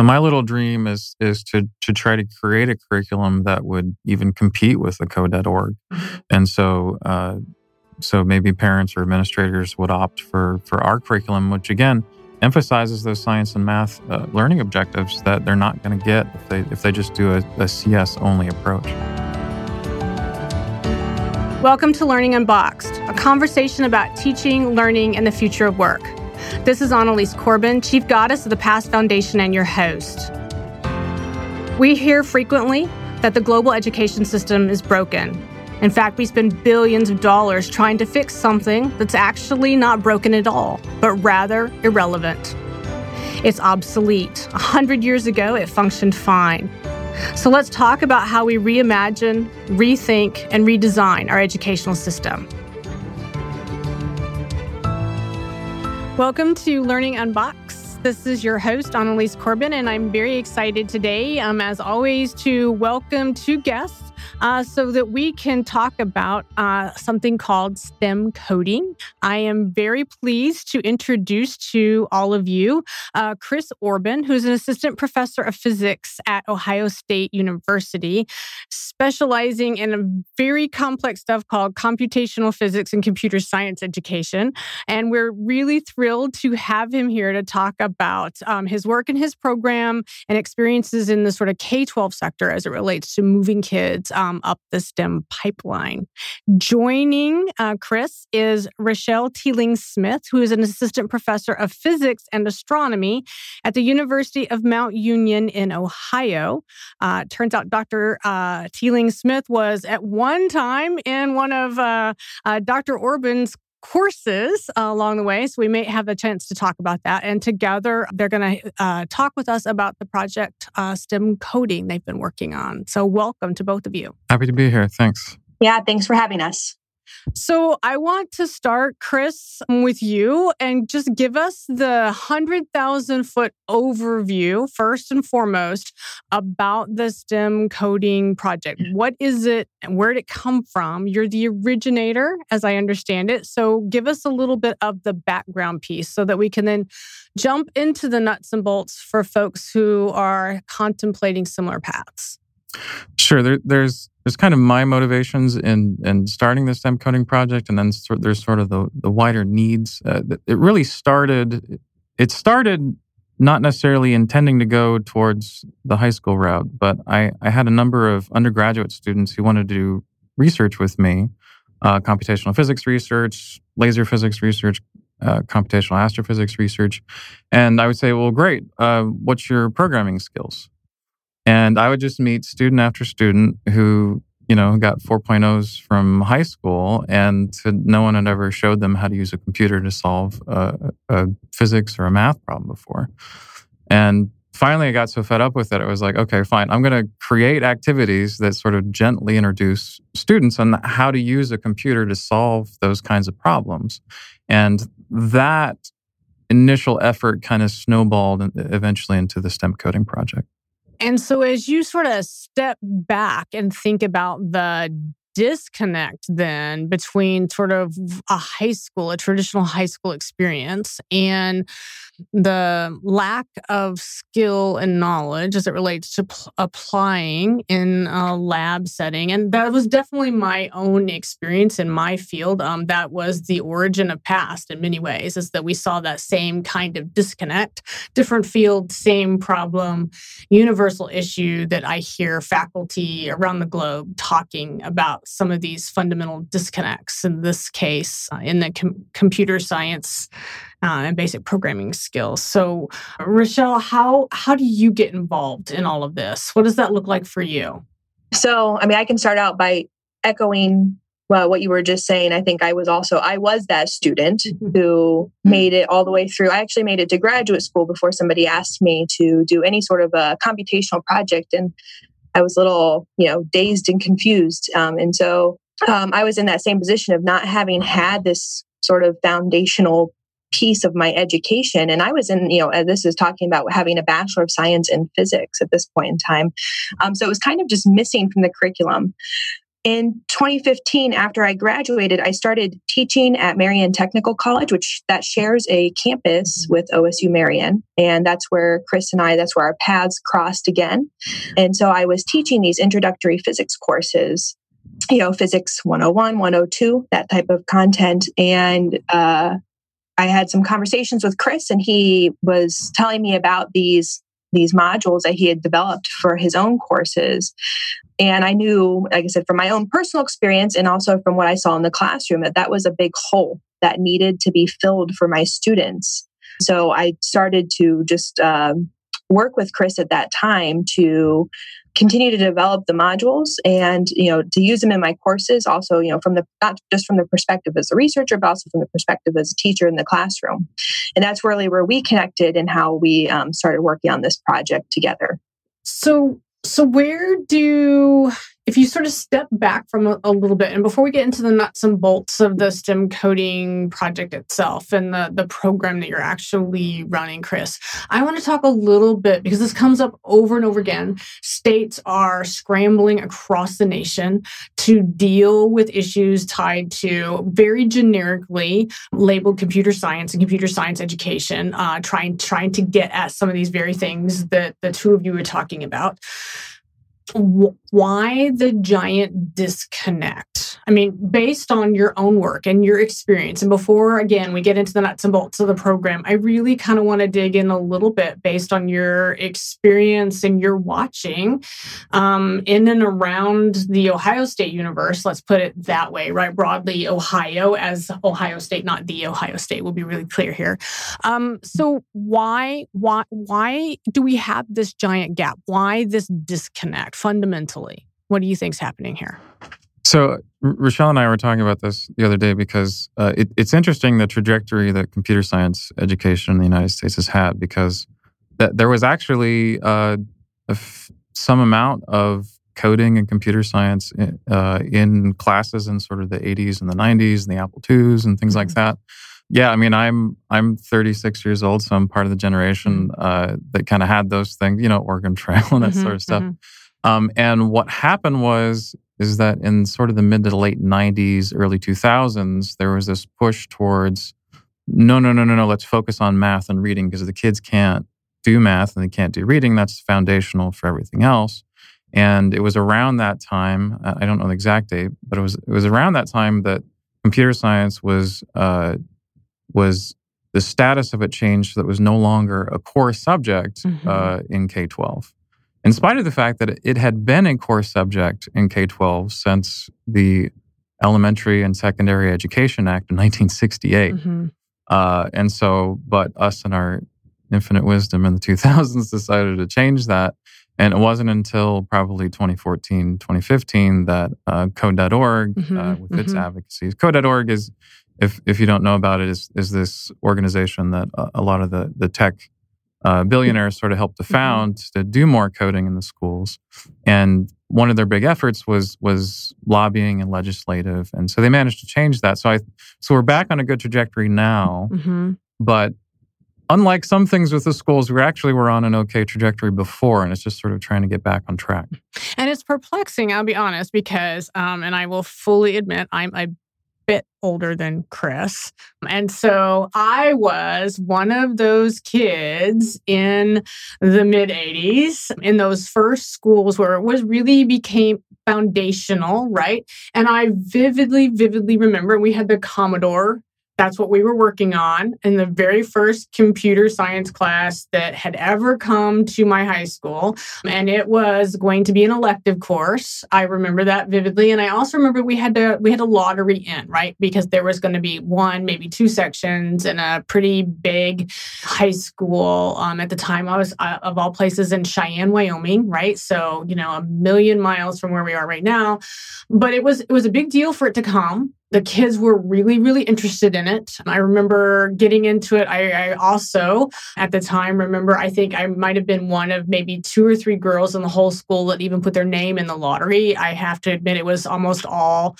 So my little dream is is to to try to create a curriculum that would even compete with the code.org. Mm-hmm. And so uh, so maybe parents or administrators would opt for for our curriculum, which again emphasizes those science and math uh, learning objectives that they're not going to get if they if they just do a, a CS only approach. Welcome to Learning Unboxed, a conversation about teaching, learning, and the future of work. This is Annalies Corbin, Chief Goddess of the Past Foundation and your host. We hear frequently that the global education system is broken. In fact, we spend billions of dollars trying to fix something that's actually not broken at all, but rather irrelevant. It's obsolete. A hundred years ago, it functioned fine. So let's talk about how we reimagine, rethink, and redesign our educational system. Welcome to Learning Unboxed. This is your host, Annalies Corbin, and I'm very excited today, um, as always, to welcome two guests uh, so that we can talk about uh, something called STEM coding. I am very pleased to introduce to all of you uh, Chris Orban, who's an assistant professor of physics at Ohio State University, specializing in a very complex stuff called computational physics and computer science education. And we're really thrilled to have him here to talk about um, his work in his program and experiences in the sort of K 12 sector as it relates to moving kids um, up the STEM pipeline. Joining uh, Chris is Richelle Teeling Smith, who is an assistant professor of physics and astronomy at the University of Mount Union in Ohio. Uh, turns out Dr. Uh, Teeling Smith was at one time in one of uh, uh, Dr. Orban's courses uh, along the way. So we may have a chance to talk about that. And together, they're going to uh, talk with us about the project uh, STEM coding they've been working on. So welcome to both of you. Happy to be here. Thanks. Yeah, thanks for having us. So I want to start, Chris, with you and just give us the 100,000 foot overview, first and foremost, about the STEM coding project. What is it and where did it come from? You're the originator, as I understand it. So give us a little bit of the background piece so that we can then jump into the nuts and bolts for folks who are contemplating similar paths. Sure. There, there's there's kind of my motivations in in starting the STEM coding project, and then sort, there's sort of the the wider needs. Uh, it really started. It started not necessarily intending to go towards the high school route, but I I had a number of undergraduate students who wanted to do research with me, uh, computational physics research, laser physics research, uh, computational astrophysics research, and I would say, well, great. Uh, what's your programming skills? And I would just meet student after student who, you know, got 4.0s from high school and no one had ever showed them how to use a computer to solve a, a physics or a math problem before. And finally, I got so fed up with it, I was like, okay, fine. I'm going to create activities that sort of gently introduce students on how to use a computer to solve those kinds of problems. And that initial effort kind of snowballed eventually into the STEM coding project. And so, as you sort of step back and think about the disconnect then between sort of a high school, a traditional high school experience, and the lack of skill and knowledge as it relates to pl- applying in a lab setting. And that was definitely my own experience in my field. Um, that was the origin of past in many ways, is that we saw that same kind of disconnect, different field, same problem, universal issue that I hear faculty around the globe talking about some of these fundamental disconnects. In this case, uh, in the com- computer science uh, and basic programming skills. So, Richelle, how how do you get involved in all of this? What does that look like for you? So, I mean, I can start out by echoing well, what you were just saying. I think I was also I was that student mm-hmm. who made it all the way through. I actually made it to graduate school before somebody asked me to do any sort of a computational project, and I was a little, you know, dazed and confused. Um, and so um, I was in that same position of not having had this sort of foundational piece of my education. And I was in, you know, this is talking about having a Bachelor of Science in Physics at this point in time. Um, so it was kind of just missing from the curriculum. in 2015 after i graduated i started teaching at marion technical college which that shares a campus with osu marion and that's where chris and i that's where our paths crossed again and so i was teaching these introductory physics courses you know physics 101 102 that type of content and uh, i had some conversations with chris and he was telling me about these these modules that he had developed for his own courses. And I knew, like I said, from my own personal experience and also from what I saw in the classroom, that that was a big hole that needed to be filled for my students. So I started to just um, work with Chris at that time to continue to develop the modules and you know to use them in my courses also you know from the not just from the perspective as a researcher but also from the perspective as a teacher in the classroom. And that's really where we connected and how we um, started working on this project together. So so where do of step back from a, a, little bit, and before we get into the nuts and bolts of the STEM coding project itself and the, the program that you're actually running, Chris, I want to talk a little bit because this comes up over and over again. States are scrambling across the nation to deal with issues tied to very generically labeled computer science and computer science education, uh, trying trying to get at some of these very things that the two of you were talking about why the giant disconnect? I mean, based on your own work and your experience, and before again we get into the nuts and bolts of the program, I really kind of want to dig in a little bit based on your experience and your watching um, in and around the Ohio State universe. Let's put it that way, right? Broadly, Ohio as Ohio State, not the Ohio State. We'll be really clear here. Um, so why, why, why do we have this giant gap? Why this disconnect? fundamentally? What do you think is happening here? So, Richelle and I were talking about this the other day because uh, it, it's interesting the trajectory that computer science education in the United States has had because th- there was actually uh, some amount of coding and computer science in, uh, in classes in sort of the 80s and the 90s and the Apple IIs and things mm-hmm. like that. Yeah, I mean, I'm I'm 36 years old, so I'm part of the generation mm-hmm. uh, that kind of had those things, you know, Oregon Trail and that mm-hmm, sort of stuff. Um, and what happened was is that in sort of the mid to late 90s, early 2000s, there was this push towards no, no, no, no, no. Let's focus on math and reading because the kids can't do math and they can't do reading. That's foundational for everything else. And it was around that time. I don't know the exact date, but it was it was around that time that computer science was uh, was the status of it changed so that it was no longer a core subject mm-hmm. uh, in K twelve in spite of the fact that it had been a core subject in K 12 since the Elementary and Secondary Education Act in 1968. Mm-hmm. Uh, and so, but us and our infinite wisdom in the 2000s decided to change that. And it wasn't until probably 2014, 2015 that uh, Code.org, mm-hmm. uh, with mm-hmm. its advocacy, Code.org is, if, if you don't know about it, is, is this organization that a, a lot of the, the tech uh, billionaires sort of helped to mm-hmm. found mm-hmm. to do more coding in the schools. And one of their big efforts was was lobbying and legislative, and so they managed to change that. So I so we're back on a good trajectory now, mm-hmm. but. Unlike some things with the schools, we actually were on an okay trajectory before, and it's just sort of trying to get back on track. And it's perplexing, I'll be honest, because, um, and I will fully admit, I'm a bit older than Chris. And so I was one of those kids in the mid 80s in those first schools where it was really became foundational, right? And I vividly, vividly remember we had the Commodore that's what we were working on in the very first computer science class that had ever come to my high school. And it was going to be an elective course. I remember that vividly. And I also remember we had to we had a lottery in, right? Because there was going to be one, maybe two sections in a pretty big high school. Um, at the time I was uh, of all places in Cheyenne, Wyoming, right? So, you know, a million miles from where we are right now. But it was it was a big deal for it to come the kids were really, really interested in it. I remember getting into it. I, I, also, at the time, remember, I think I might have been one of maybe two or three girls in the whole school that even put their name in the lottery. I have to admit, it was almost all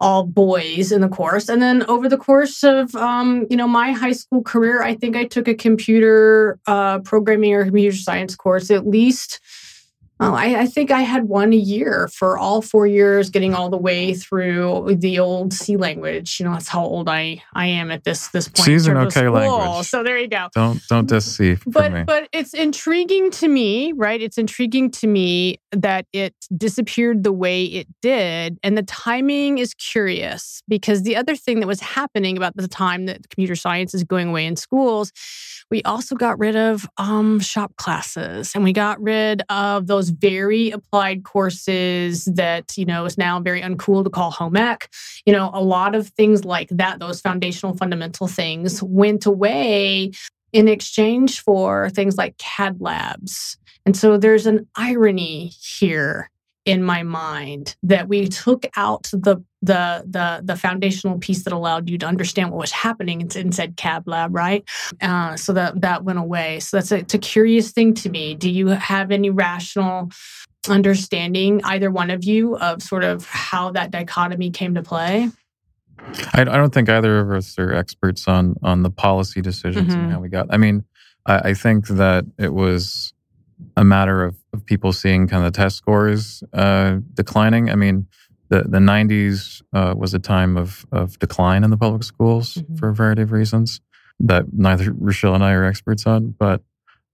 all boys in the course and then over the course of um, you know my high school career i think i took a computer uh, programming or computer science course at least Oh, I, I, think I had one a year for all four years, getting all the way through the old C language. You know, that's how old I, I am at this this point. C's an okay language. So there you go. Don't don't just C. But me. but it's intriguing to me, right? It's intriguing to me that it disappeared the way it did, and the timing is curious because the other thing that was happening about the time that computer science is going away in schools we also got rid of um, shop classes and we got rid of those very applied courses that, you know, is now very uncool to call home ec. You know, a lot of things like that, those foundational fundamental things went away in exchange for things like CAD labs. And so there's an irony here in my mind that we took out the the the the foundational piece that allowed you to understand what was happening in, said CAD lab, right? Uh, so that that went away. So that's a, it's a curious thing to me. Do you have any rational understanding, either one of you, of sort of how that dichotomy came to play? I, I don't think either of us are experts on on the policy decisions mm-hmm. and how we got. I mean, I, I think that it was a matter of, of people seeing kind of the test scores uh, declining. I mean, the, the 90s uh, was a time of, of decline in the public schools mm-hmm. for a variety of reasons that neither Richelle and I are experts on. But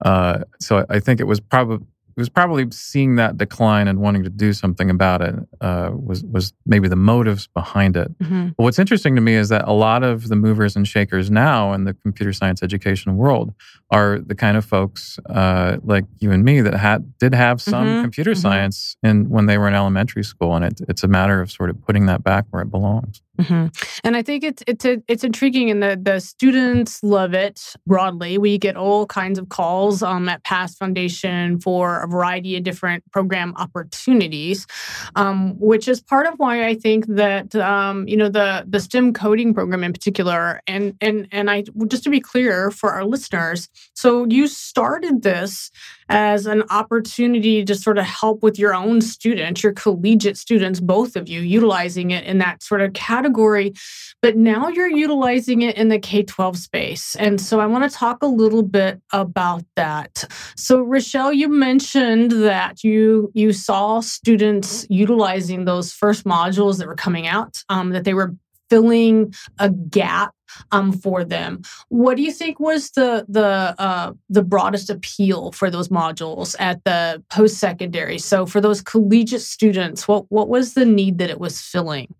uh, so I think it was probably it was probably seeing that decline and wanting to do something about it uh, was was maybe the motives behind it. Mm-hmm. But what's interesting to me is that a lot of the movers and shakers now in the computer science education world are the kind of folks uh, like you and me that had did have some mm-hmm. computer mm-hmm. science in when they were in elementary school, and it, it's a matter of sort of putting that back where it belongs. Mm-hmm. And I think it's it's a, it's intriguing, and the the students love it broadly. We get all kinds of calls um, at Past Foundation for a variety of different program opportunities, um, which is part of why I think that um, you know the the STEM coding program in particular, and and and I just to be clear for our listeners, so you started this as an opportunity to sort of help with your own students, your collegiate students, both of you, utilizing it in that sort of category. But now you're utilizing it in the K 12 space. And so I want to talk a little bit about that. So, Richelle, you mentioned that you, you saw students utilizing those first modules that were coming out, um, that they were filling a gap um, for them. What do you think was the the uh, the broadest appeal for those modules at the post secondary? So for those collegiate students, what what was the need that it was filling?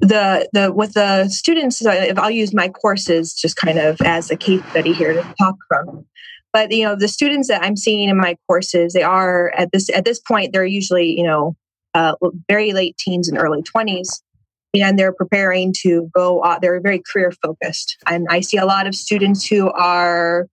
The the with the students, I'll use my courses just kind of as a case study here to talk from. But you know, the students that I'm seeing in my courses, they are at this at this point, they're usually you know uh, very late teens and early 20s and they're preparing to go uh, they're very career focused. And i see a lot of students who are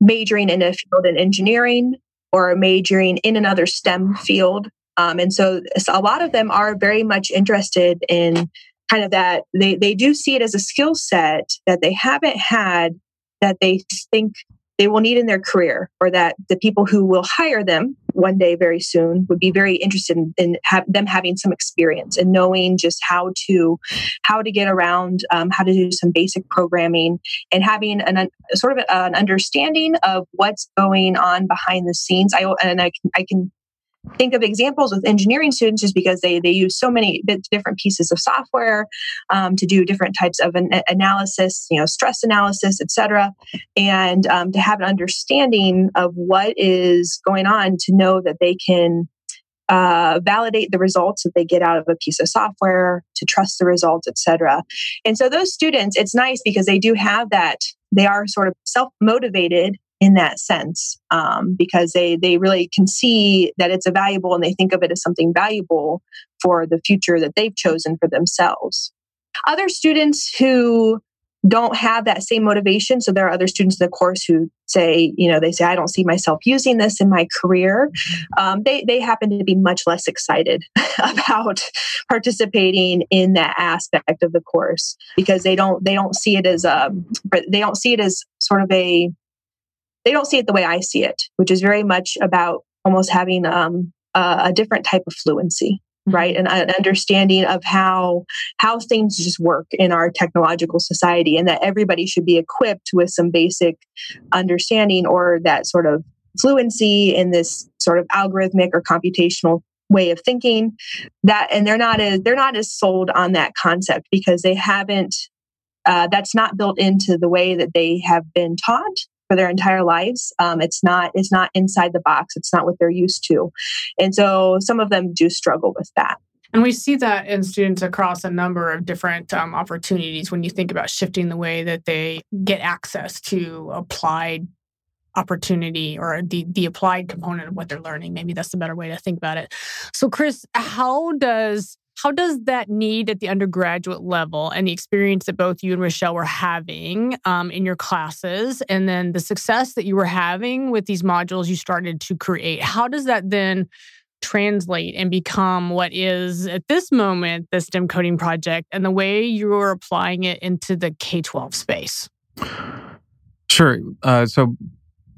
majoring in a field in engineering or majoring in another stem field. Um, and so a lot of them are very much interested in kind of that they, they do see it as a skill set that they haven't had that they think they will need in their career or that the people who will hire them one day very soon would be very interested in, in have them having some experience and knowing just how to how to get around um, how to do some basic programming and having an sort of an understanding of what's going on behind the scenes. I and i can, I can think of examples with engineering students just because they, they use so many different pieces of software um, to do different types of an analysis you know stress analysis etc and um, to have an understanding of what is going on to know that they can uh, validate the results that they get out of a piece of software to trust the results etc and so those students it's nice because they do have that they are sort of self motivated in that sense um, because they they really can see that it's a valuable and they think of it as something valuable for the future that they've chosen for themselves. Other students who don't have that same motivation so there are other students in the course who say you know they say i don't see myself using this in my career. Um, they, they happen to be much less excited about participating in that aspect of the course because they don't they don't see it as a they don't see it as sort of a they don't see it the way I see it, which is very much about almost having um, a, a, different type of fluency, mm-hmm. right? And an understanding of how how things just work in our technological society, and that everybody should be equipped with some basic understanding or that sort of fluency in this sort of algorithmic or computational way of thinking that and they're not as they're not as sold on that concept because they haven't uh, that's not built into the way that they have been taught for their entire lives um, it's not it's not inside the box it's not what they're used to. And so some of them do struggle with that. And we see that in students across a number of different um, opportunities when you think about shifting the way that they get access to applied opportunity or the the applied component of what they're learning. Maybe that's the better way to think about it. So chris how does how does that need at the undergraduate level and the experience that both you and Richelle were having um, in your classes, and then the success that you were having with these modules you started to create, how does that then translate and become what is at this moment the STEM coding project and the way you're applying it into the K 12 space? Sure. Uh, so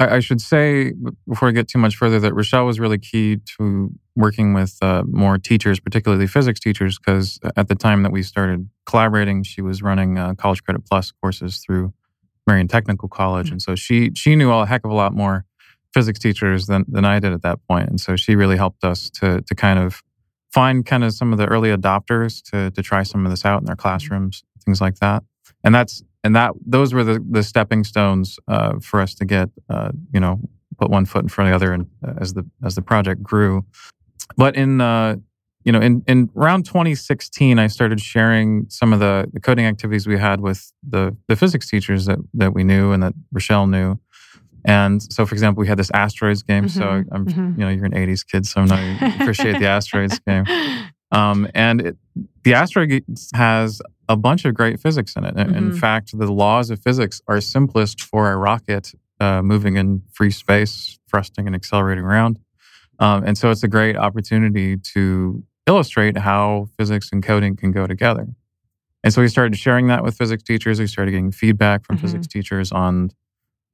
I, I, should say before I get too much further that Richelle was really key to working with uh, more teachers, particularly physics teachers, because at the time that we started collaborating, she was running uh, College Credit Plus courses through Marion Technical College, mm-hmm. and so she she knew a heck of a lot more physics teachers than than I did at that point, and so she really helped us to to kind of find kind of some of the early adopters to to try some of this out in their mm-hmm. classrooms, things like that, and that's and that those were the the stepping stones uh, for us to get uh, you know put one foot in front of the other and uh, as the as the project grew. But in uh, you know in in around 2016 i started sharing some of the, the coding activities we had with the the physics teachers that that we knew and that richelle knew. And so for example we had this asteroids game. Mm-hmm, so i'm mm-hmm. you know you're an 80s kid so i know you appreciate the asteroids game um, and it, the asteroid has a bunch of great physics in it. Mm-hmm. In fact, the laws of physics are simplest for a rocket uh, moving in free space, thrusting and accelerating around. Um, and so it's a great opportunity to illustrate how physics and coding can go together. And so we started sharing that with physics teachers. We started getting feedback from mm-hmm. physics teachers on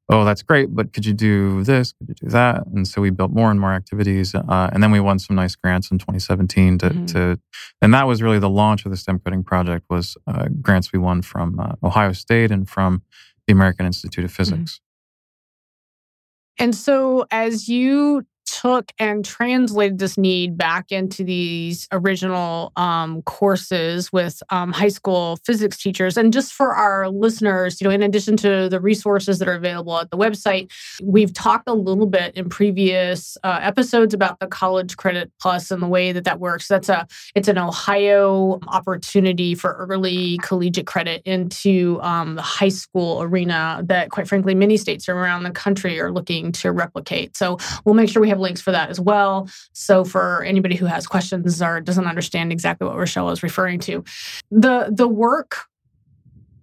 oh, that's great, but could you do this? Could you do that? And so we built more and more activities. Uh, and then we won some nice grants in 2017 to, mm-hmm. to, and that was really the launch of the STEM coding project was uh, grants we won from uh, Ohio State and from the American Institute of mm-hmm. Physics. Mm-hmm. And so as you took and translated this need back into these original um, courses with um, high school physics teachers. And just for our listeners, you know, in addition to the resources that are available at the website, we've talked a little bit in previous uh, episodes about the College Credit Plus and the way that that works. That's a it's an Ohio opportunity for early collegiate credit into um, the high school arena that, quite frankly, many states around the country are looking to replicate. So we'll make sure we have links for that as well. So for anybody who has questions or doesn't understand exactly what Richelle is referring to, the the work,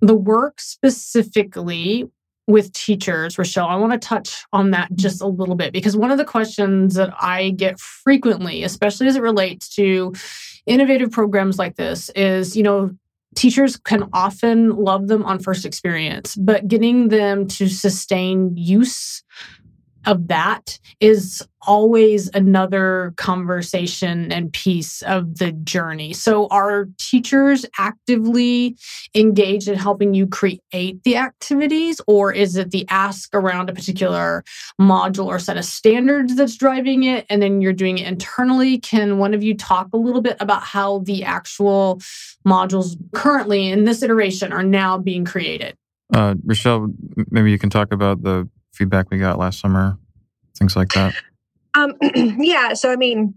the work specifically with teachers, Richelle, I want to touch on that just a little bit because one of the questions that I get frequently, especially as it relates to innovative programs like this, is, you know, teachers can often love them on first experience, but getting them to sustain use of that is always another conversation and piece of the journey. So, are teachers actively engaged in helping you create the activities, or is it the ask around a particular module or set of standards that's driving it, and then you're doing it internally? Can one of you talk a little bit about how the actual modules currently in this iteration are now being created? Uh, Richelle, maybe you can talk about the feedback we got last summer, things like that? Um, yeah. So I mean,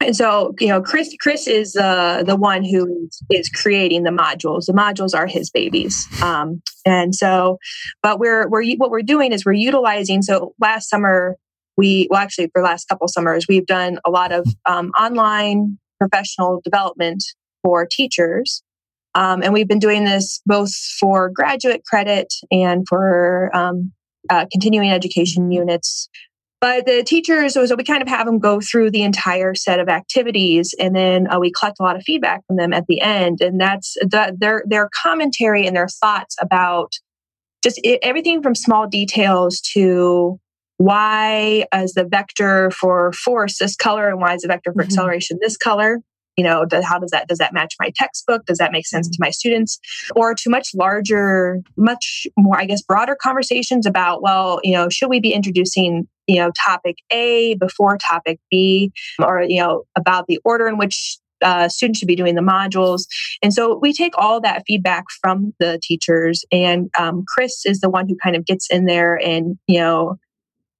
and so you know, Chris Chris is uh, the one who is creating the modules. The modules are his babies, um, and so, but we're we're what we're doing is we're utilizing. So last summer we well actually for the last couple summers we've done a lot of um, online professional development for teachers um, and we've been doing this both for graduate credit and for um, uh, continuing education units. But the teachers, so we kind of have them go through the entire set of activities, and then uh, we collect a lot of feedback from them at the end, and that's the, their their commentary and their thoughts about just it, everything from small details to why is the vector for force this color and why is the vector for mm-hmm. acceleration this color you know, how does that does that match my textbook? Does that make sense to mm-hmm. my students? Or to much larger, much more, I guess, broader conversations about, well, you know, should we be introducing you know topic A before topic B, or you know about the order in which uh, students should be doing the modules. And so we take all that feedback from the teachers, and um, Chris is the one who kind of gets in there and you know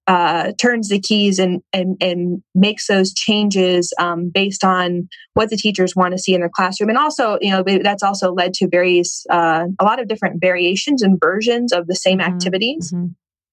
uh, turns the keys and and and makes those changes um, based on what the teachers want to see in their classroom, and also you know that's also led to various uh, a lot of different variations and versions of the same mm-hmm. activities. Mm-hmm.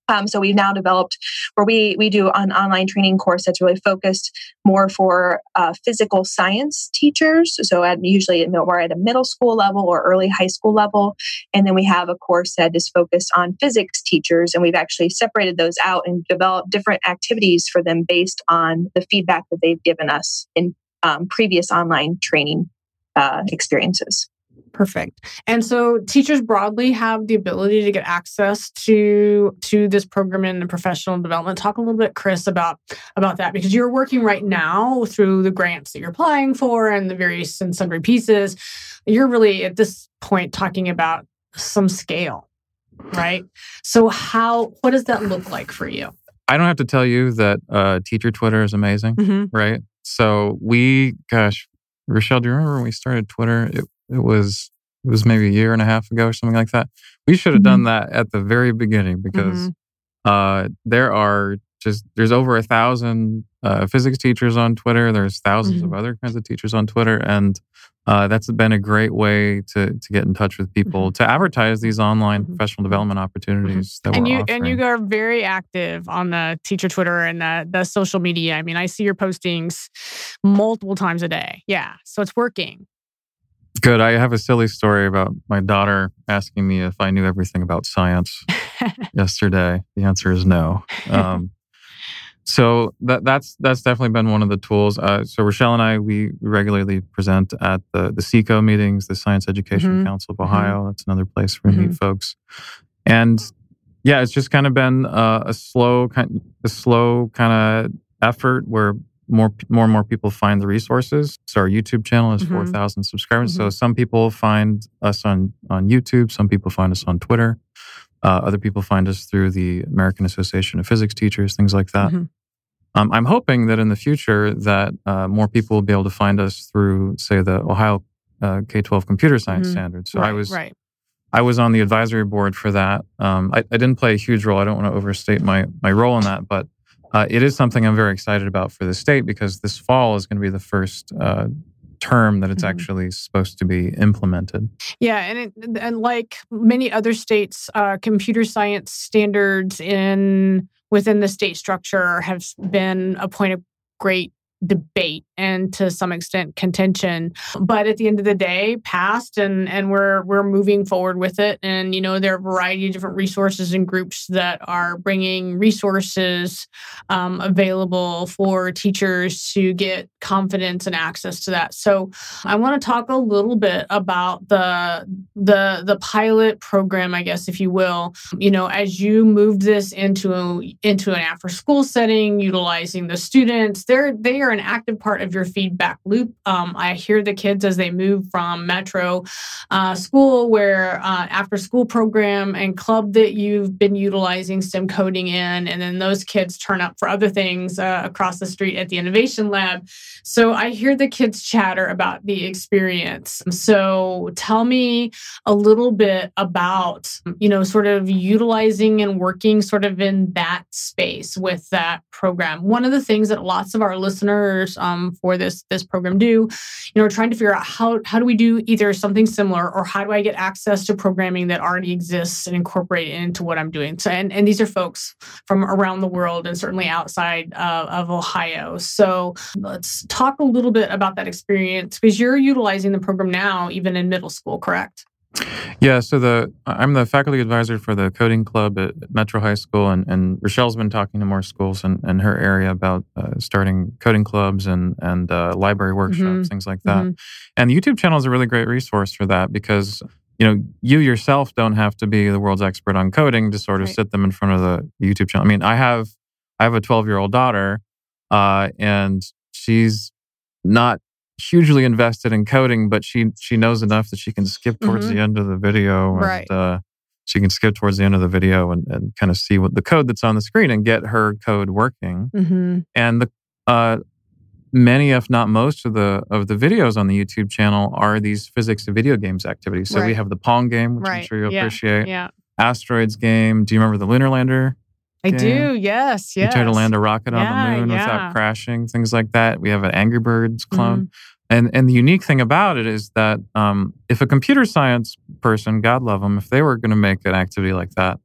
Um, so we've now developed where we we do an online training course that's really focused more for uh, physical science teachers. So at usually we're at a middle school level or early high school level, and then we have a course that is focused on physics teachers, and we've actually separated those out and developed different activities for them based on the feedback that they've given us in um, previous online training uh, experiences. Perfect. And so teachers broadly have the ability to get access to to this program in professional development. Talk a little bit, Chris, about about that because you're working right now through the grants that you're applying for and the various and sundry pieces. You're really at this point talking about some scale, right? So how what does that look like for you? I don't have to tell you that uh, teacher Twitter is amazing, mm-hmm. right? So we, gosh, Richelle, do you remember when we started Twitter? It, it was it was maybe a year and a half ago or something like that. We should have mm-hmm. done that at the very beginning because mm-hmm. uh, there are just there's over a thousand uh, physics teachers on Twitter. There's 1000s mm-hmm. of other kinds of teachers on Twitter, and uh, that's been a great way to to get in touch with people mm-hmm. to advertise these online mm-hmm. professional development opportunities that and you offering. and you are very active on the teacher Twitter and the, the social media. I mean, I see your postings multiple times a day. Yeah, so it's working. Good. I have a silly story about my daughter asking me if I knew everything about science yesterday. The answer is no. Um, so that that's that's definitely been one of the tools. Uh, so Richelle and I we regularly present at the the SECO meetings, the Science Education mm-hmm. Council of mm-hmm. Ohio. Mm-hmm. That's another place where we mm-hmm. meet folks, and yeah, it's just kind of been uh, a slow kind a slow kind of effort where more more and more people find the resources. So our YouTube channel has mm-hmm. four thousand subscribers. Mm-hmm. So some people find us on on YouTube. Some people find us on Twitter. Uh, other people find us through the American Association of Physics Teachers, things like that. Mm-hmm. Um, I'm hoping that in the future that uh, more people will be able to find us through, say, the Ohio uh, K-12 Computer Science mm-hmm. Standards. So right, I was right. I was on the advisory board for that. Um, I, I, didn't play a huge role. I don't want to overstate my my role in that, but uh, it is something I'm very excited about for the state because this fall is going to be the first uh, term that it's mm-hmm. actually supposed to be implemented. Yeah, and it, and like many other states, uh, computer science standards in within the state structure have been a point of great debate and to some extent contention. But at the end of the day passed and and we're we're moving forward with it. And you know there are a variety of different resources and groups that are bringing resources um, available for teachers to get confidence and access to that. So i want to talk a little bit about the the the pilot program i guess if you will. You know as you moved this into a, into an after school setting utilizing the students they're they are an active part of your feedback loop. Um, I hear the kids as they move from metro uh, school, where uh, after school program and club that you've been utilizing STEM coding in, and then those kids turn up for other things uh, across the street at the innovation lab. So I hear the kids chatter about the experience. So tell me a little bit about, you know, sort of utilizing and working sort of in that space with that program. One of the things that lots of our listeners um, for this this program do, you know, trying to figure out how how do we do either something similar or how do I get access to programming that already exists and incorporate it into what I'm doing. So, and and these are folks from around the world and certainly outside of Ohio. So let's talk a little bit about that experience because you're utilizing the program now, even in middle school, correct? Yeah, so the I'm the faculty advisor for the coding club at Metro High School, and, and Richelle's been talking to more schools in, in her area about uh, starting coding clubs and and uh, library workshops, mm-hmm. things like that. Mm-hmm. And the YouTube channel is a really great resource for that because you know you yourself don't have to be the world's expert on coding to sort of right. sit them in front of the YouTube channel. I mean, I have I have a 12 year old daughter, uh, and she's not hugely invested in coding, but she she knows enough that she can skip towards Mhm. the end of the video and Right. uh, she can skip towards the end of the video and, and kind of see what the code that's on the screen and get her code working. Mm-hmm. And the uh, many, if not most, of the of the videos on the YouTube channel are these physics and video games activities. So we have the Pong game, which I'm sure you'll Yeah. appreciate. Yeah. Asteroids game. Do you remember the Lunar Lander? I game? do. Yes. Yes. You try to land a rocket on Yeah, the moon yeah. without crashing, things like that. We have an Angry Birds clone. Mm-hmm. And and the unique thing about it is that um, if a computer science person, God love them, if they were going to make an activity like that,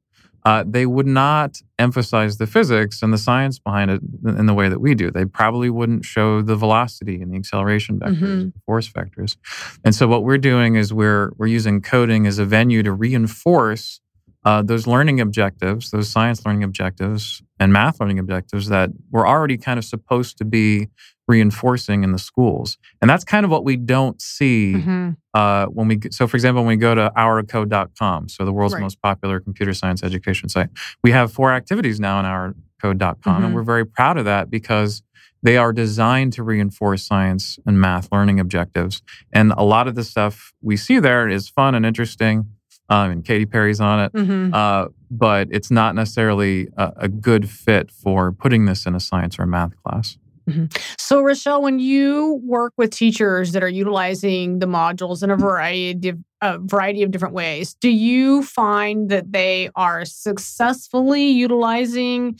uh, they would not emphasize the physics and the science behind it in the way that we do. They probably wouldn't show the velocity and the acceleration vectors, Mhm. force vectors. And so what we're doing is we're we're using coding as a venue to reinforce uh, those learning objectives, those science learning objectives and math learning objectives that we're already kind of supposed to be reinforcing in the schools. And that's kind of what we don't see Mhm. uh, when we, so for example, when we go to hourofcode.com, so the world's Right. most popular computer science education site, we have four activities now on hourofcode.com. Mhm. And we're very proud of that because they are designed to reinforce science and math learning objectives. And a lot of the stuff we see there is fun and interesting. Um, and Katy Perry's on it. Mhm. Uh, but it's not necessarily a, a good fit for putting this in a science or math class. So, Richelle, when you work with teachers that are utilizing the modules in a variety of a variety of different ways, do you find that they are successfully utilizing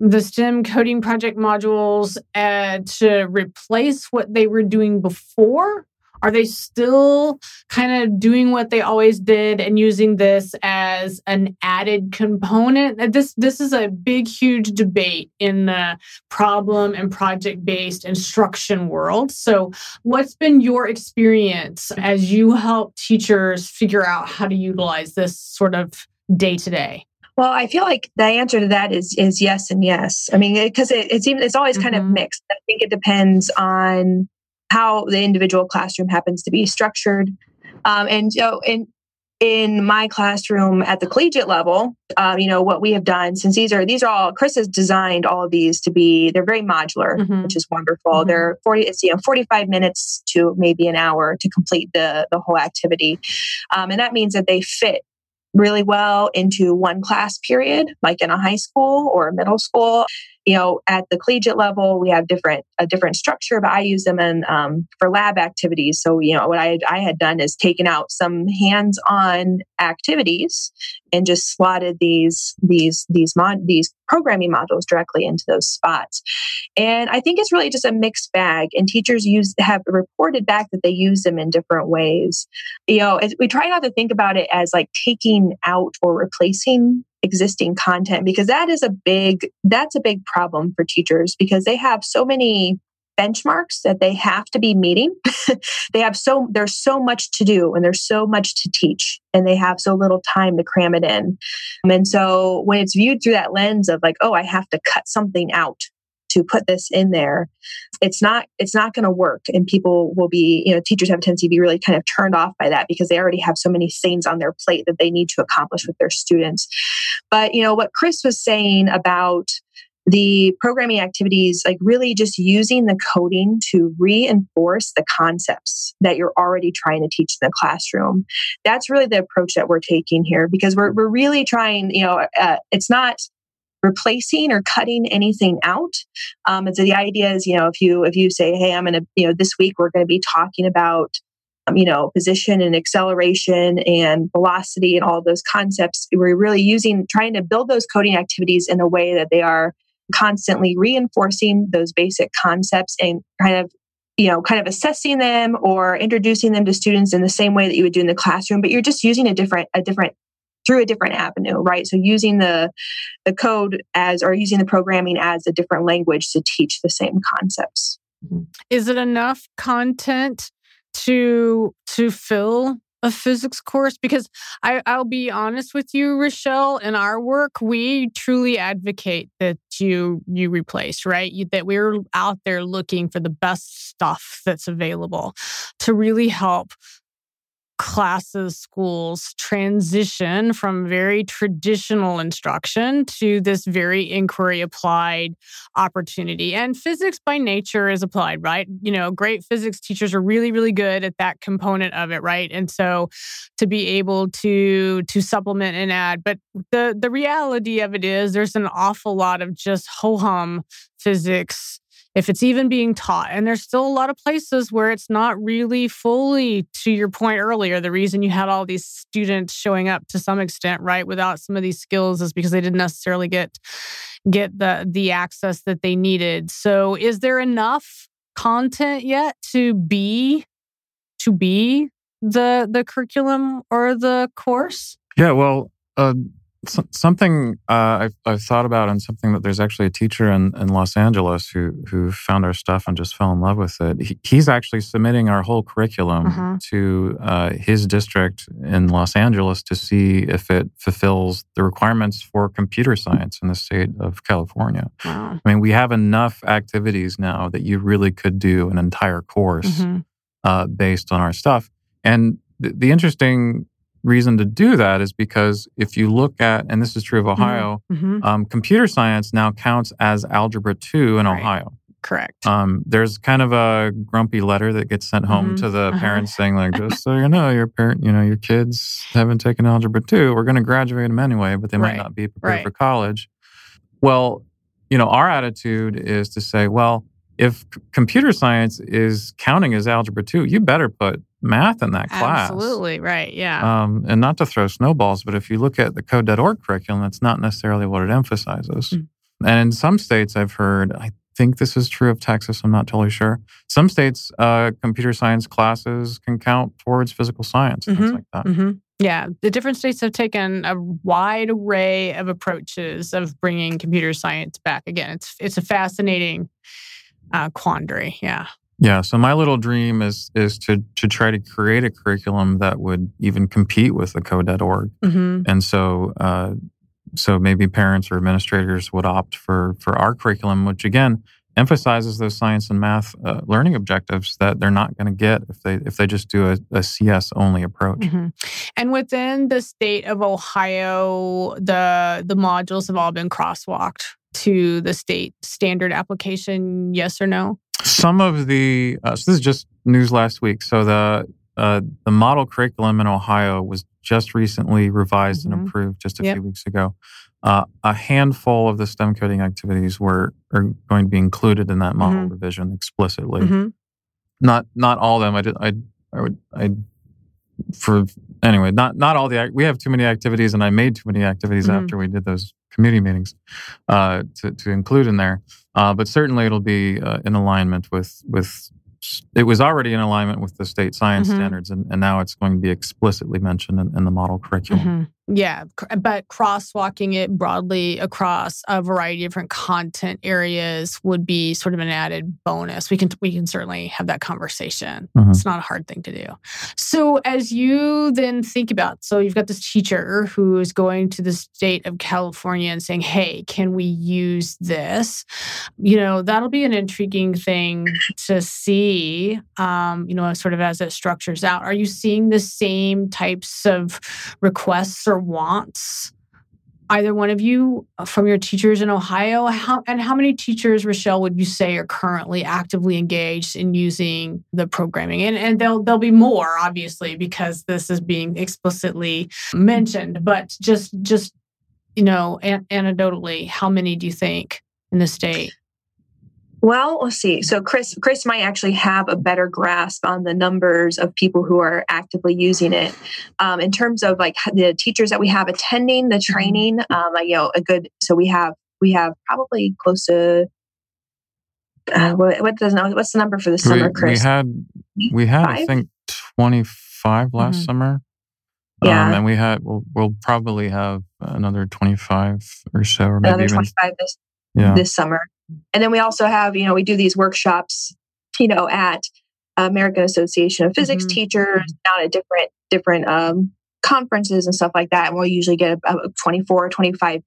the STEM coding project modules uh, to replace what they were doing before? Are they still kind of doing what they always did and using this as an added component? Uh, This this is a big, huge debate in the problem and project based instruction world. So, what's been your experience as you help teachers figure out how to utilize this sort of day to day? Well, I feel like the answer to that is is yes and yes. I mean, because it, it's even it's always kind of Mhm. mixed. I think it depends on how the individual classroom happens to be structured. Um, and so, in in my classroom at the collegiate level, um, you know what we have done since these are these are all Chris has designed all of these to be they're very modular, Mhm. which is wonderful. Mhm. They're forty it's you know forty five minutes to maybe an hour to complete the the whole activity, um, and that means that they fit really well into one class period, like in a high school or a middle school. You know, at the collegiate level, we have different a different structure, but I use them in um, for lab activities. So you know, what I I had done is taken out some hands-on activities and just slotted these these these mod these programming modules directly into those spots. And I think it's really just a mixed bag. And teachers use have reported back that they use them in different ways you know, we try not to think about it as like taking out or replacing existing content because that is a big that's a big problem for teachers because they have so many benchmarks that they have to be meeting. They have so there's so much to do and there's so much to teach and they have so little time to cram it in. And so when it's viewed through that lens of like oh i have to cut something out to put this in there it's not it's not going to work. And people will be you know teachers have a tendency to be really kind of turned off by that because they already have so many things on their plate that they need to accomplish with their students. But you know what chris was saying about the programming activities like really just using the coding to reinforce the concepts that you're already trying to teach in the classroom. That's really the approach that we're taking here because we're, we're really trying you know uh, it's not replacing or cutting anything out. Um, and so the idea is, you know, if you if you say, hey, I'm going to, you know, this week we're going to be talking about, um, you know, position and acceleration and velocity and all those concepts. We're really using trying to build those coding activities in a way that they are constantly reinforcing those basic concepts and kind of you know kind of assessing them or introducing them to students in the same way that you would do in the classroom but you're just using a different a different through a different avenue right so using the the code as or using the programming as a different language to teach the same concepts mm-hmm. Is it enough content to to fill a physics course? Because I, I'll be honest with you, Richelle, in our work, we truly advocate that you you replace, right? You, that we're out there looking for the best stuff that's available to really help classes, schools transition from very traditional instruction to this very inquiry applied opportunity. And physics by nature is applied, right? You know, great physics teachers are really, really good at that component of it, right? And so to be able to to supplement and add. But the the reality of it is there's an awful lot of just ho hum physics if it's even being taught. And there's still a lot of places where it's not really fully, to your point earlier, the reason you had all these students showing up to some extent, right, without some of these skills is because they didn't necessarily get get the the access that they needed. So is there enough content yet to be to be the the curriculum or the course? Yeah, well, um, uh, something uh, I've, I've, thought about, and something that there's actually a teacher in, in Los Angeles who who found our stuff and just fell in love with it. He, he's actually submitting our whole curriculum uh-huh. to uh, his district in Los Angeles to see if it fulfills the requirements for computer science in the state of California. Wow. I mean, we have enough activities now that you really could do an entire course mm-hmm. uh, based on our stuff. And the, the interesting reason to do that is because if you look at, and this is true of mm-hmm. Ohio, mm-hmm. um, computer science now counts as Algebra 2 in right. Ohio. Correct. Um, there's kind of a grumpy letter that gets sent home mm-hmm. to the uh-huh. parents saying, like, just so you know, your parent, you know, your kids haven't taken Algebra 2. We're going to graduate them anyway, but they right. might not be prepared right. for college. Well, you know, our attitude is to say, well, if computer science is counting as algebra 2 you better put math in that class absolutely right yeah um, and not to throw snowballs but if you look at the code.org curriculum that's not necessarily what it emphasizes mm-hmm. and in some states i've heard i think this is true of texas i'm not totally sure some states uh, computer science classes can count towards physical science mm-hmm. things like that mm-hmm. Yeah, the different states have taken a wide array of approaches of bringing computer science back. Again, it's it's a fascinating uh, quandary. Yeah. Yeah. So my little dream is is to to try to create a curriculum that would even compete with the code.org. Mm-hmm. And so uh, so maybe parents or administrators would opt for for our curriculum, which again emphasizes those science and math uh, learning objectives that they're not going to get if they if they just do a, a CS only approach. Mm-hmm. And within the state of Ohio, the the modules have all been crosswalked to the state standard application? Yes or no? Some of the uh, so this is just news last week. So the uh, the model curriculum in Ohio was just recently revised mm-hmm. and approved just a yep. few weeks ago. Uh, a handful of the STEM coding activities were are going to be included in that model mm-hmm. revision explicitly. Mm-hmm. Not not all of them. I did. I I would I for anyway. Not not all the we have too many activities, and I made too many activities mm-hmm. after we did those committee meetings uh, to, to include in there. Uh, but certainly it'll be uh, in alignment with with it was already in alignment with the state science mm-hmm. standards, and, and, now it's going to be explicitly mentioned in, in the model curriculum. Mm-hmm. Yeah, but crosswalking it broadly across a variety of different content areas would be sort of an added bonus. We can we can certainly have that conversation. Mm-hmm. It's not a hard thing to do. So as you then think about, so you've got this teacher who is going to the state of California and saying, "Hey, can we use this?" You know, that'll be an intriguing thing to see. Um, you know, sort of as it structures out. Are you seeing the same types of requests or or wants either one of you uh, from your teachers in Ohio? How, and how many teachers, Richelle, would you say are currently actively engaged in using the programming? And, and there'll, there'll be more, obviously, because this is being explicitly mentioned. But just, just you know, an- anecdotally, how many do you think in the state? Well, let's see. So Chris, Chris might actually have a better grasp on the numbers of people who are actively using it. Um, in terms of like the teachers that we have attending the training, um, you know, a good. So we have we have probably close to uh, what, what does what's the number for the summer, we, Chris? We had we had Five? I think twenty five last mm-hmm. summer. Yeah, um, and we had we'll, we'll probably have another twenty five or so, or maybe another twenty five this yeah. this summer. And then we also have, you know, we do these workshops, you know, at American Association of Physics mm-hmm. Teachers, down at different different um, conferences and stuff like that. And we'll usually get about 24 or 25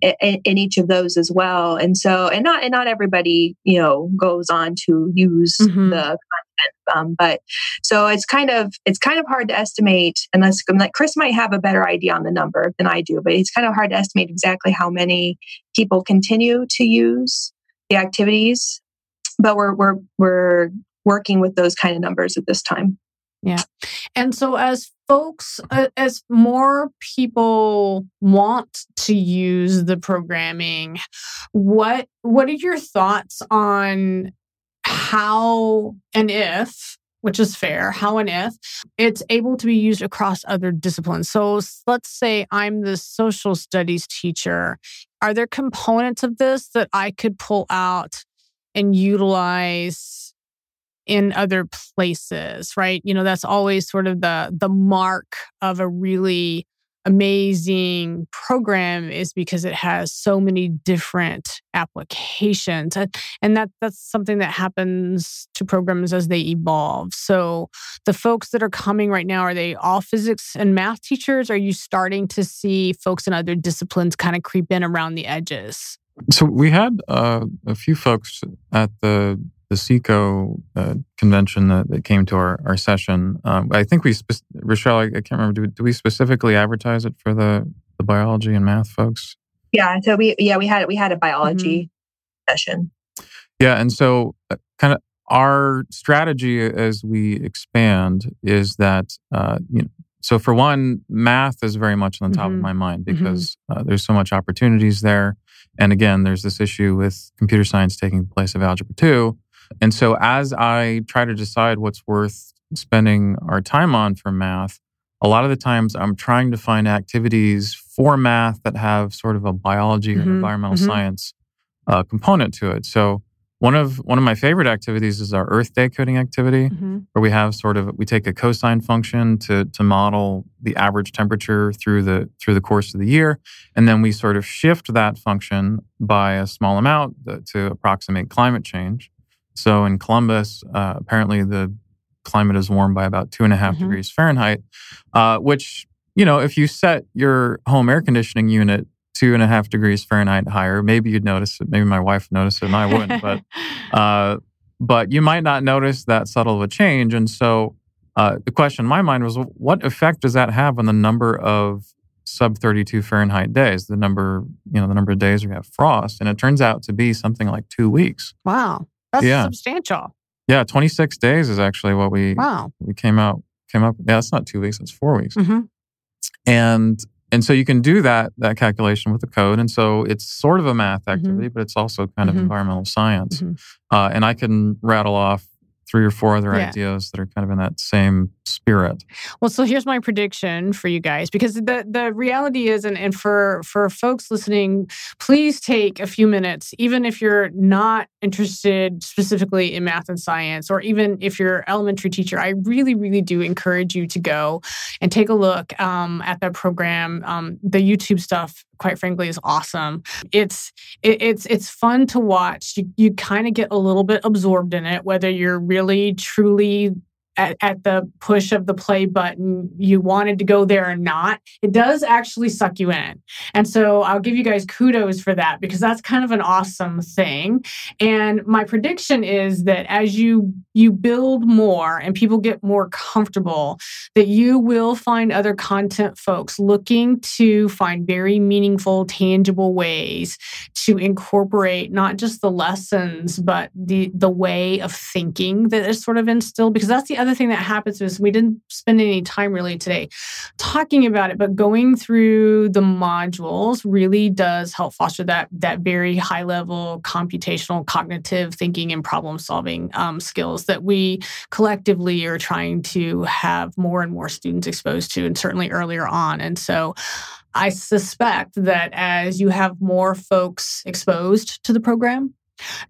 in, in, each of those as well. And so, and not and not everybody, you know, goes on to use mm-hmm. the content Um, but so it's kind of it's kind of hard to estimate unless like Chris might have a better idea on the number than I do, but it's kind of hard to estimate exactly how many people continue to use activities. But we're we're we're working with those kind of numbers at this time. Yeah. And so as folks uh, as more people want to use the programming, what what are your thoughts on how and if which is fair, how and if it's able to be used across other disciplines. So let's say I'm the social studies teacher. Are there components of this that I could pull out and utilize in other places, right? You know, that's always sort of the the mark of a really amazing program is because it has so many different applications and that that's something that happens to programs as they evolve. So the folks that are coming right now are they all physics and math teachers? Are you starting to see folks in other disciplines kind of creep in around the edges? So we had uh, a few folks at the the SECO uh, convention that, that, came to our, our session. Um, I think we, spe- Richelle, I, I, can't remember, do, do, we specifically advertise it for the, the biology and math folks? Yeah, so we yeah we had we had a biology mm-hmm. session. Yeah, and so uh, kind of our strategy as we expand is that uh, you know, so for one, math is very much on the top mm-hmm. of my mind mm-hmm. because mm-hmm. uh, there's so much opportunities there, and again, there's this issue with computer science taking the place of algebra two. And so as I try to decide what's worth spending our time on for math, a lot of the times I'm trying to find activities for math that have sort of a biology mm-hmm. or environmental mm-hmm. science uh, component to it. So one of one of my favorite activities is our Earth Day coding activity, mm-hmm. where we have sort of we take a cosine function to to model the average temperature through the through the course of the year, and then we sort of shift that function by a small amount to approximate climate change. So in Columbus, uh, apparently the climate is warm by about two and a half mm-hmm. degrees Fahrenheit, uh, which, you know, if you set your home air conditioning unit two and a half degrees Fahrenheit higher, maybe you'd notice it. Maybe my wife noticed it and I wouldn't, but, uh, but you might not notice that subtle of a change. And so uh, the question in my mind was, what effect does that have on the number of sub 32 Fahrenheit days, the number, you know, the number of days we have frost. And it turns out to be something like two weeks. Wow. That's yeah. substantial. Yeah, 26 days is actually what we wow. we came out came up. Yeah, it's not two weeks; it's four weeks. Mm-hmm. And and so you can do that that calculation with the code. And so it's sort of a math mm-hmm. activity, mm-hmm. but it's also kind of mm-hmm. environmental science. Mm-hmm. Uh, and I can rattle off three or four other yeah. ideas that are kind of in that same spirit. Well, so here's my prediction for you guys because the the reality is and, and for for folks listening, please take a few minutes even if you're not interested specifically in math and science or even if you're elementary teacher, I really really do encourage you to go and take a look um, at that program. Um, the YouTube stuff quite frankly is awesome. It's it, it's it's fun to watch. You you kind of get a little bit absorbed in it whether you're really truly at, at, the push of the play button you wanted to go there or not it does actually suck you in. And so i'll give you guys kudos for that because that's kind of an awesome thing. And my prediction is that as you you build more and people get more comfortable that you will find other content folks looking to find very meaningful tangible ways to incorporate not just the lessons but the the way of thinking that is sort of instilled because that's the other thing that happens is we didn't spend any time really today talking about it, but going through the modules really does help foster that that very high level computational cognitive thinking and problem solving um, skills that we collectively are trying to have more and more students exposed to, and certainly earlier on. And so. I suspect that as you have more folks exposed to the program,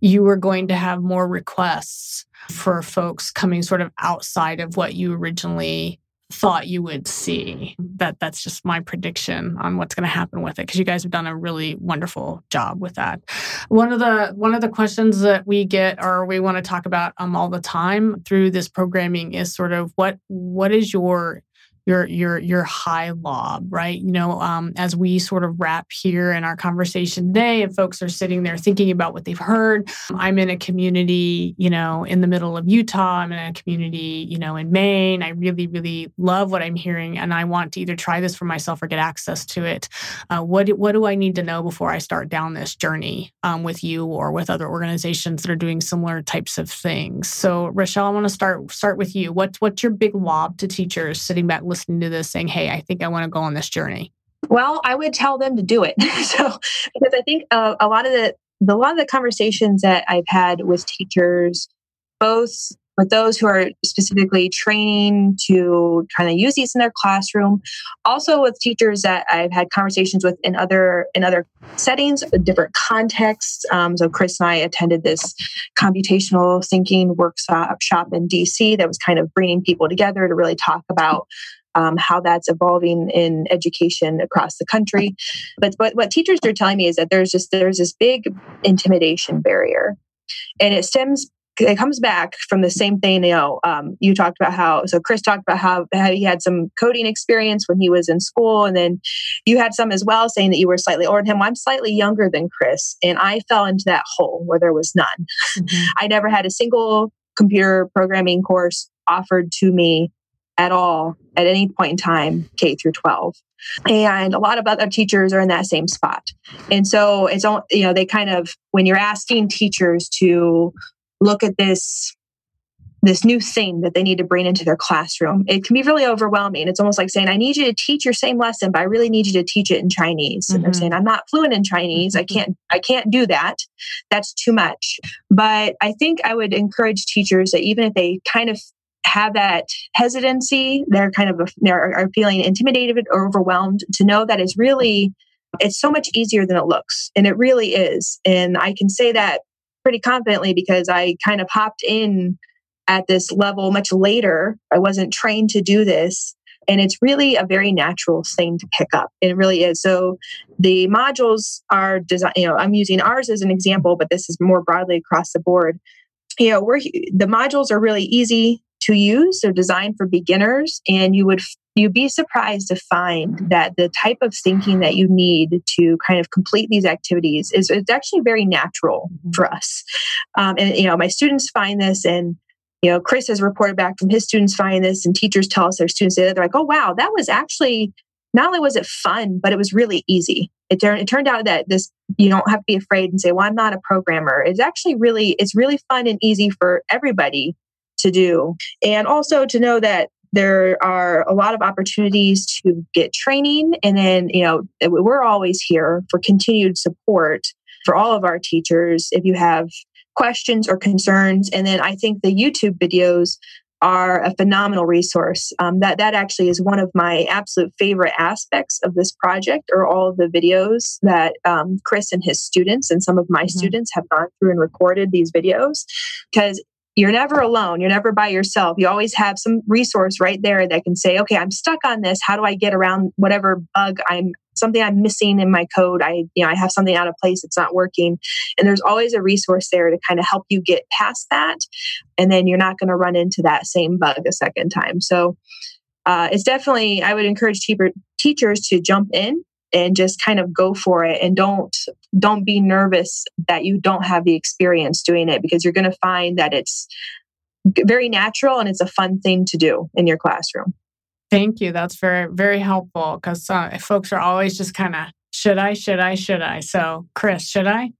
you are going to have more requests for folks coming sort of outside of what you originally thought you would see. That that's just my prediction on what's going to happen with it because you guys have done a really wonderful job with that. One of the one of the questions that we get or we want to talk about um all the time through this programming is sort of what what is your your your your high lob, right? You know, um, as we sort of wrap here in our conversation today, and folks are sitting there thinking about what they've heard. I'm in a community, you know, in the middle of Utah. I'm in a community, you know, in Maine. I really, really love what I'm hearing, and I want to either try this for myself or get access to it. Uh, what what do I need to know before I start down this journey um, with you or with other organizations that are doing similar types of things? So, Richelle, I want to start start with you. What's what's your big lob to teachers sitting back listening to this saying, hey, I think I want to go on this journey? Well, I would tell them to do it. so, because I think uh, a lot of the, the, a lot of the conversations that I've had with teachers, both with those who are specifically training to kind of use these in their classroom, also with teachers that I've had conversations with in other in other settings, different contexts. Um, so Chris and I attended this computational thinking workshop shop in DC that was kind of bringing people together to really talk about um, how that's evolving in education across the country. But, but what teachers are telling me is that there's just there's this big intimidation barrier, and it stems it comes back from the same thing. You know, um, you talked about how so Chris talked about how, how he had some coding experience when he was in school, and then you had some as well, saying that you were slightly older than him. Well, I'm slightly younger than Chris, and I fell into that hole where there was none. Mm-hmm. I never had a single computer programming course offered to me at all at any point in time, K through 12. And a lot of other teachers are in that same spot. And so it's, you know, they kind of, when you're asking teachers to look at this this new thing that they need to bring into their classroom. It can be really overwhelming. It's almost like saying, I need you to teach your same lesson, but I really need you to teach it in Chinese. Mm-hmm. And they're mm-hmm. saying, I'm not fluent in Chinese. I mm-hmm. can't, I can't do that. That's too much. But I think I would encourage teachers that even if they kind of have that hesitancy, they're kind of they are feeling intimidated or overwhelmed to know that it's really it's so much easier than it looks, and it really is. And I can say that pretty confidently because I kind of hopped in at this level much later. I wasn't trained to do this. And it's really a very natural thing to pick up. It really is. So the modules are designed, you know, I'm using ours as an example, but this is more broadly across the board. You know, we're the modules are really easy to use. They're designed for beginners, and you would you'd be surprised to find that the type of thinking that you need to kind of complete these activities is it's actually very natural mm-hmm. for us. Um, and you know, my students find this, and you know, Chris has reported back from his students finding this, and teachers tell us their students say that they're like, "Oh wow, that was actually." Not only was it fun, but it was really easy. It, turned it turned out that this you don't have to be afraid and say, "Well, I'm not a programmer." It's actually really it's really fun and easy for everybody to do. And also to know that there are a lot of opportunities to get training. And then, you know, we're always here for continued support for all of our teachers if you have questions or concerns. And then I think the YouTube videos are a phenomenal resource. Um, that that actually is one of my absolute favorite aspects of this project, are all of the videos that um, Chris and his students and some of my mm-hmm. students have gone through and recorded these videos. Because you're never alone. You're never by yourself. You always have some resource right there that can say, okay, I'm stuck on this. How do I get around whatever bug I'm something I'm missing in my code? I, you know, I have something out of place. It's not working. And there's always a resource there to kind of help you get past that. And then you're not going to run into that same bug a second time. So uh, it's definitely, I would encourage teachers to jump in and just kind of go for it and don't don't be nervous that you don't have the experience doing it because you're going to find that it's very natural and it's a fun thing to do in your classroom. Thank you. That's very very helpful because uh, folks are always just kind of should i? Should i? Should i? So chris should i?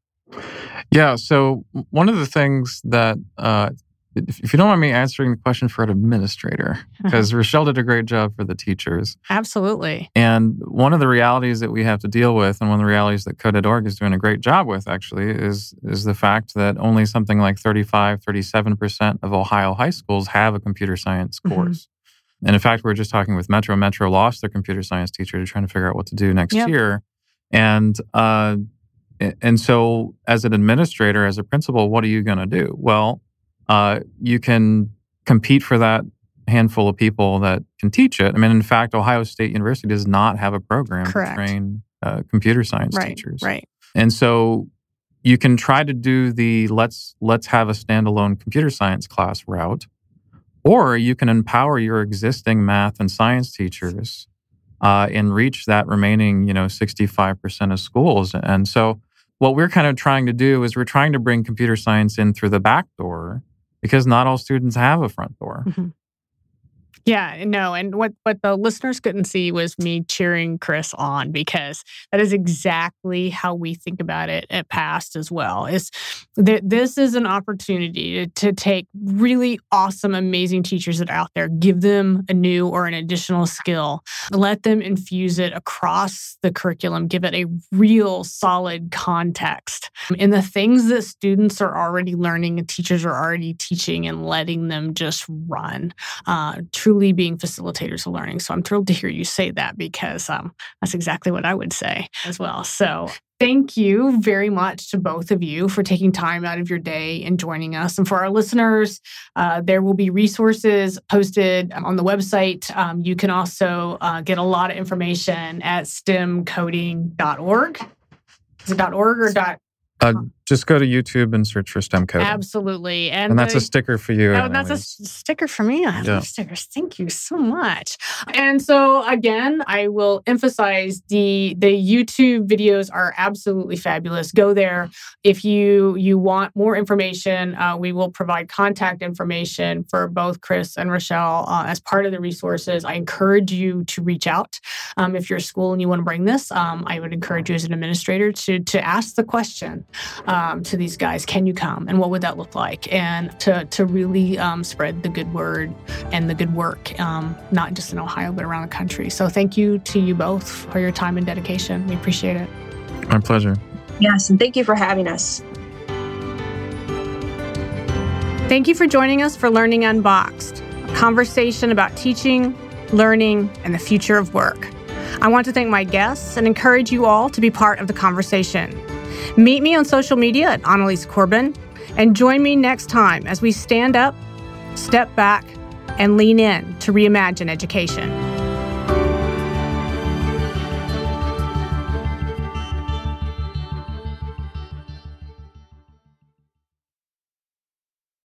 Yeah so one of the things that uh, if you don't mind me answering the question for an administrator, because Richelle did a great job for the teachers. Absolutely. And one of the realities that we have to deal with, and one of the realities that Code.org is doing a great job with actually, is, is the fact that only something like 35, 37% of Ohio high schools have a computer science mm-hmm. course. Mm-hmm. And in fact, we are just talking with Metro. Metro lost their computer science teacher to trying to figure out what to do next yep. year. And uh, and so, as an administrator, as a principal, what are you going to do? Well, uh, you can compete for that handful of people that can teach it. I mean, in fact, Ohio State University does not have a program Correct. to train uh, computer science right, teachers. Right. And so you can try to do the let's let's have a standalone computer science class route, or you can empower your existing math and science teachers uh, and reach that remaining, you know, 65% of schools. And so what we're kind of trying to do is we're trying to bring computer science in through the back door because not all students have a front door. Mm-hmm. Yeah, no, and what what the listeners couldn't see was me cheering Chris on because that is exactly how we think about it at Past as well. Is that this is an opportunity to, to take really awesome, amazing teachers that are out there, give them a new or an additional skill, let them infuse it across the curriculum, give it a real solid context in the things that students are already learning and teachers are already teaching, and letting them just run. Uh, truly being facilitators of learning. So I'm thrilled to hear you say that because um, that's exactly what I would say as well. So thank you very much to both of you for taking time out of your day and joining us. And for our listeners, uh, there will be resources posted on the website. Um, you can also uh, get a lot of information at stemcoding.org. Is it .org or dot uh, just go to YouTube and search for STEM code. Absolutely, and, and that's the, a sticker for you. Oh, that's a sticker for me. I yeah. love stickers. Thank you so much. And so again, I will emphasize the the YouTube videos are absolutely fabulous. Go there if you you want more information. Uh, we will provide contact information for both Chris and Richelle uh, as part of the resources. I encourage you to reach out um, if you're a school and you want to bring this. Um, I would encourage you as an administrator to to ask the question um, to these guys, can you come? And what would that look like? And to, to really um, spread the good word and the good work, um, not just in Ohio, but around the country. So thank you to you both for your time and dedication. We appreciate it. My pleasure. Yes, and thank you for having us. Thank you for joining us for Learning Unboxed, a conversation about teaching, learning, and the future of work. I want to thank my guests and encourage you all to be part of the conversation. Meet me on social media at Annalies Corbin and join me next time as we stand up, step back, and lean in to reimagine education.